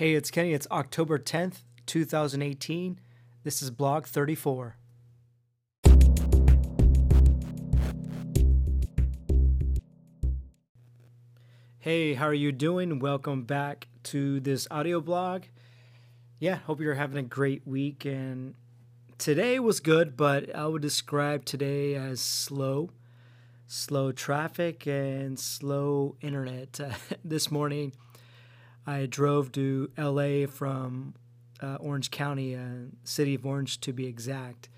Hey, it's Kenny. It's October 10th, 2018. This is Blog 34. Hey, how are you doing? Welcome back to this audio blog. Yeah, hope you're having a great week. And today was good, but I would describe today as slow. Slow traffic and slow internet. This morning, I drove to LA from uh, Orange County, uh, city of Orange to be exact.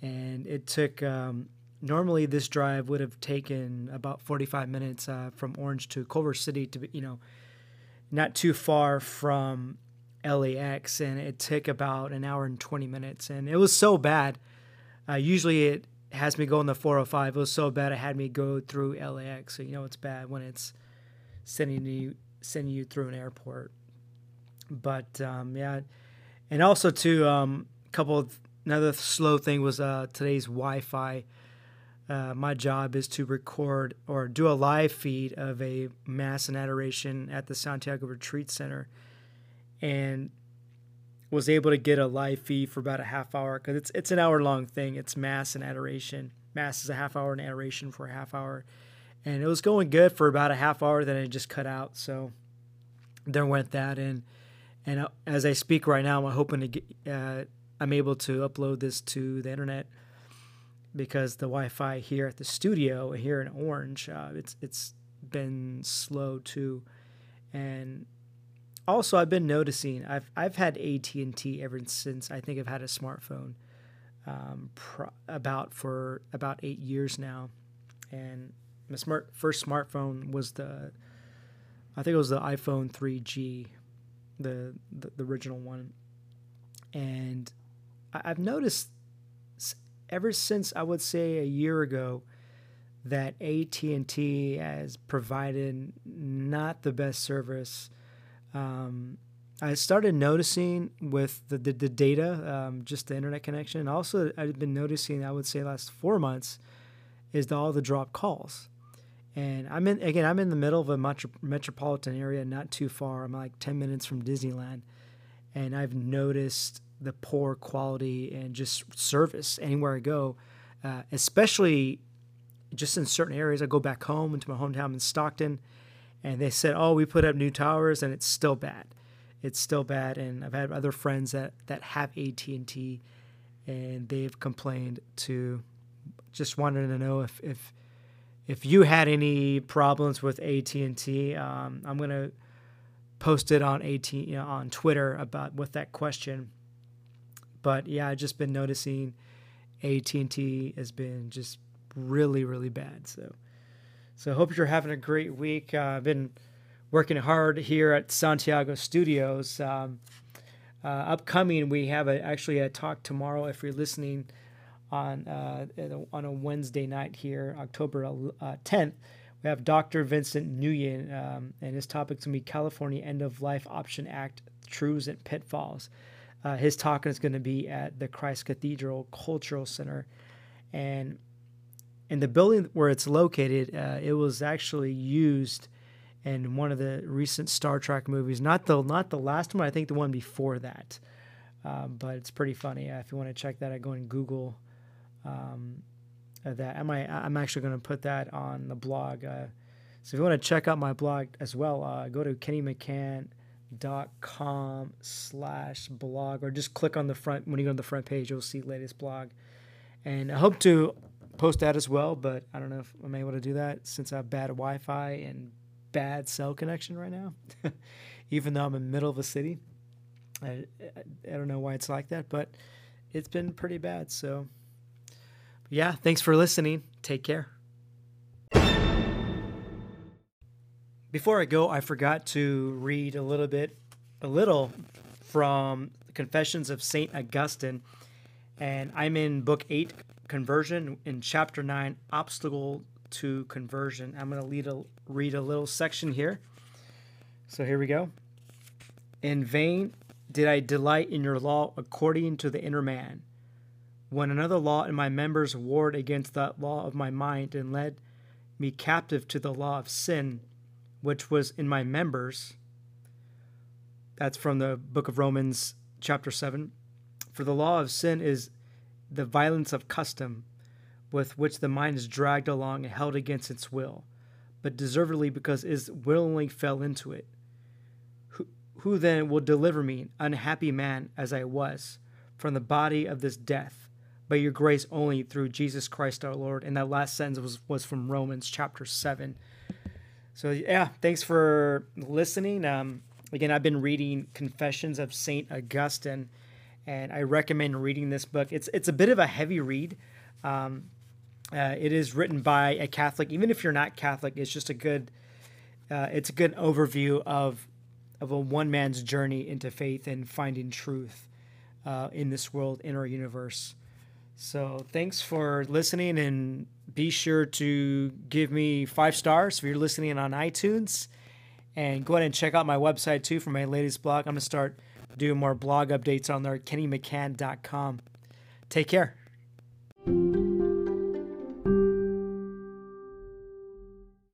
And it took, um, normally this drive would have taken about 45 minutes uh, from Orange to Culver City to be, you know, not too far from LAX. And it took about an hour and 20 minutes. And it was so bad. Uh, usually it has me go on the 405. It was so bad it had me go through LAX. So, you know, it's bad when it's sending you sending you through an airport. But um, yeah, and also too, um, a couple of another slow thing was uh, today's Wi-Fi. Uh, my job is to record or do a live feed of a mass and adoration at the Santiago Retreat Center, and was able to get a live feed for about a half hour because it's it's an hour long thing. It's mass and adoration. Mass is a half hour and adoration for a half hour and it was going good for about a half hour. Then it just cut out. So there went that. And and uh, as I speak right now, I'm hoping to get. Uh, I'm able to upload this to the internet because the Wi-Fi here at the studio here in Orange, uh, it's it's been slow too, and also I've been noticing I've I've had AT and T ever since I think I've had a smartphone, um, pro- about for about eight years now, and my smart first smartphone was the I think it was the iPhone 3G, the the, the original one, and I, I've noticed ever since I would say a year ago that AT&T has provided not the best service. Um, I started noticing with the, the, the data, um, just the internet connection. And Also, I've been noticing, I would say, last four months, is the, all the drop calls and I'm in again. I'm in the middle of a metro, metropolitan area, not too far. I'm like 10 minutes from Disneyland, and I've noticed the poor quality and just service anywhere I go, uh, especially just in certain areas. I go back home into my hometown in Stockton, and they said, "Oh, we put up new towers, and it's still bad. It's still bad." And I've had other friends that that have AT and T, and they've complained to, just wanted to know if if if you had any problems with AT&T, um, I'm gonna post it on AT you know, on Twitter about with that question. But yeah, I've just been noticing AT&T has been just really really bad. So so I hope you're having a great week. Uh, I've been working hard here at Santiago Studios. Um, uh, upcoming, we have a, actually a talk tomorrow. If you're listening on uh, on a Wednesday night here, October uh, 10th. We have Dr. Vincent Nguyen, um, and his topic is going to be California End of Life Option Act Truths and Pitfalls. Uh, his talk is going to be at the Christ Cathedral Cultural Center, and in the building where it's located, uh, it was actually used in one of the recent Star Trek movies. Not the not the last one, I think the one before that. Uh, but it's pretty funny. if you want to check that, I go and Google um, that. I I'm actually going to put that on the blog. Uh, so if you want to check out my blog as well, uh, go to kennymccann.com slash blog or just click on the front. When you go to the front page, you'll see latest blog. And I hope to post that as well, but I don't know if I'm able to do that since I have bad Wi-Fi and bad cell connection right now, even though I'm in the middle of a city. I, I don't know why it's like that, but it's been pretty bad. So yeah, thanks for listening. Take care. Before I go, I forgot to read a little bit, a little from the Confessions of St. Augustine. And I'm in book eight, Conversion, in chapter nine, Obstacle to Conversion. I'm going to read a little section here. So here we go. In vain did I delight in your law according to the inner man when another law in my members warred against that law of my mind and led me captive to the law of sin which was in my members, That's from the book of Romans, chapter 7. For the law of sin is the violence of custom with which the mind is dragged along and held against its will, but deservedly because it willingly fell into it. Who, who then will deliver me, unhappy man as I was, from the body of this death? By your grace only through Jesus Christ our Lord. And that last sentence was, was from Romans chapter 7. So, yeah, thanks for listening. Um, again, I've been reading Confessions of St. Augustine and I recommend reading this book. It's it's a bit of a heavy read. Um, uh, it is written by a Catholic. Even if you're not Catholic, it's just a good. Uh, it's a good overview of of a one man's journey into faith and finding truth uh, in this world, in our universe. So thanks for listening, and be sure to give me five stars if you're listening on iTunes, and go ahead and check out my website too for my latest blog. I'm gonna start doing more blog updates on there, kennymccann.com. Take care.